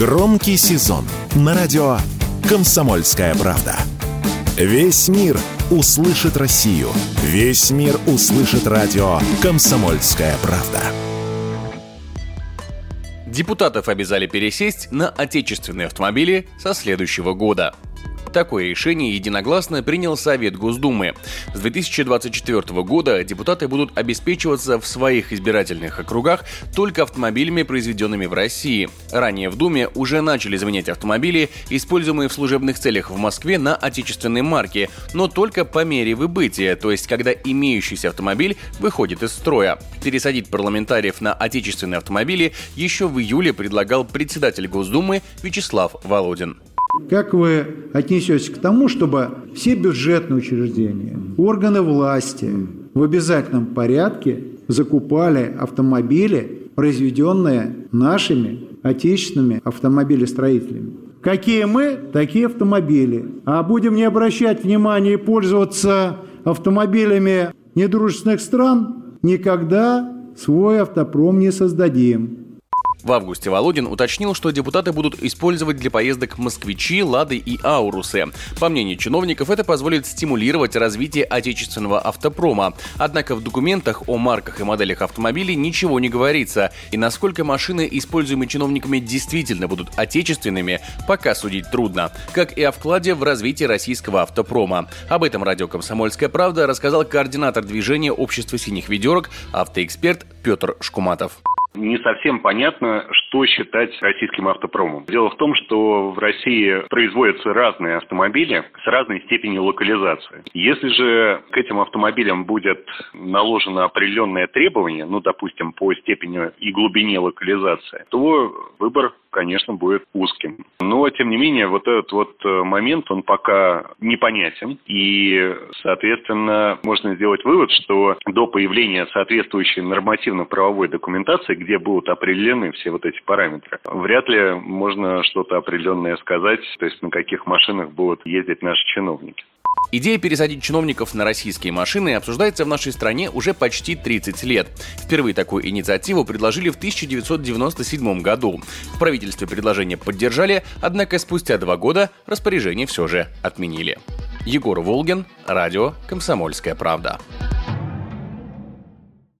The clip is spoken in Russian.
Громкий сезон на радио «Комсомольская правда». Весь мир услышит Россию. Весь мир услышит радио «Комсомольская правда». Депутатов обязали пересесть на отечественные автомобили со следующего года. Такое решение единогласно принял Совет Госдумы. С 2024 года депутаты будут обеспечиваться в своих избирательных округах только автомобилями, произведенными в России. Ранее в Думе уже начали заменять автомобили, используемые в служебных целях в Москве, на отечественные марки, но только по мере выбытия, то есть когда имеющийся автомобиль выходит из строя. Пересадить парламентариев на отечественные автомобили еще в июле предлагал председатель Госдумы Вячеслав Володин. Как вы отнесетесь к тому, чтобы все бюджетные учреждения, органы власти в обязательном порядке закупали автомобили, произведенные нашими отечественными автомобилестроителями? Какие мы, такие автомобили. А будем не обращать внимания и пользоваться автомобилями недружественных стран, никогда свой автопром не создадим. В августе Володин уточнил, что депутаты будут использовать для поездок москвичи, лады и аурусы. По мнению чиновников, это позволит стимулировать развитие отечественного автопрома. Однако в документах о марках и моделях автомобилей ничего не говорится. И насколько машины, используемые чиновниками, действительно будут отечественными, пока судить трудно. Как и о вкладе в развитие российского автопрома. Об этом радио «Комсомольская правда» рассказал координатор движения общества синих ведерок, автоэксперт Петр Шкуматов не совсем понятно, что считать российским автопромом. Дело в том, что в России производятся разные автомобили с разной степенью локализации. Если же к этим автомобилям будет наложено определенное требование, ну, допустим, по степени и глубине локализации, то выбор конечно, будет узким. Но, тем не менее, вот этот вот э, момент, он пока непонятен. И, соответственно, можно сделать вывод, что до появления соответствующей нормативно-правовой документации, где будут определены все вот эти параметры, вряд ли можно что-то определенное сказать, то есть на каких машинах будут ездить наши чиновники. Идея пересадить чиновников на российские машины обсуждается в нашей стране уже почти 30 лет. Впервые такую инициативу предложили в 1997 году. В правительстве предложение поддержали, однако спустя два года распоряжение все же отменили. Егор Волгин, радио «Комсомольская правда».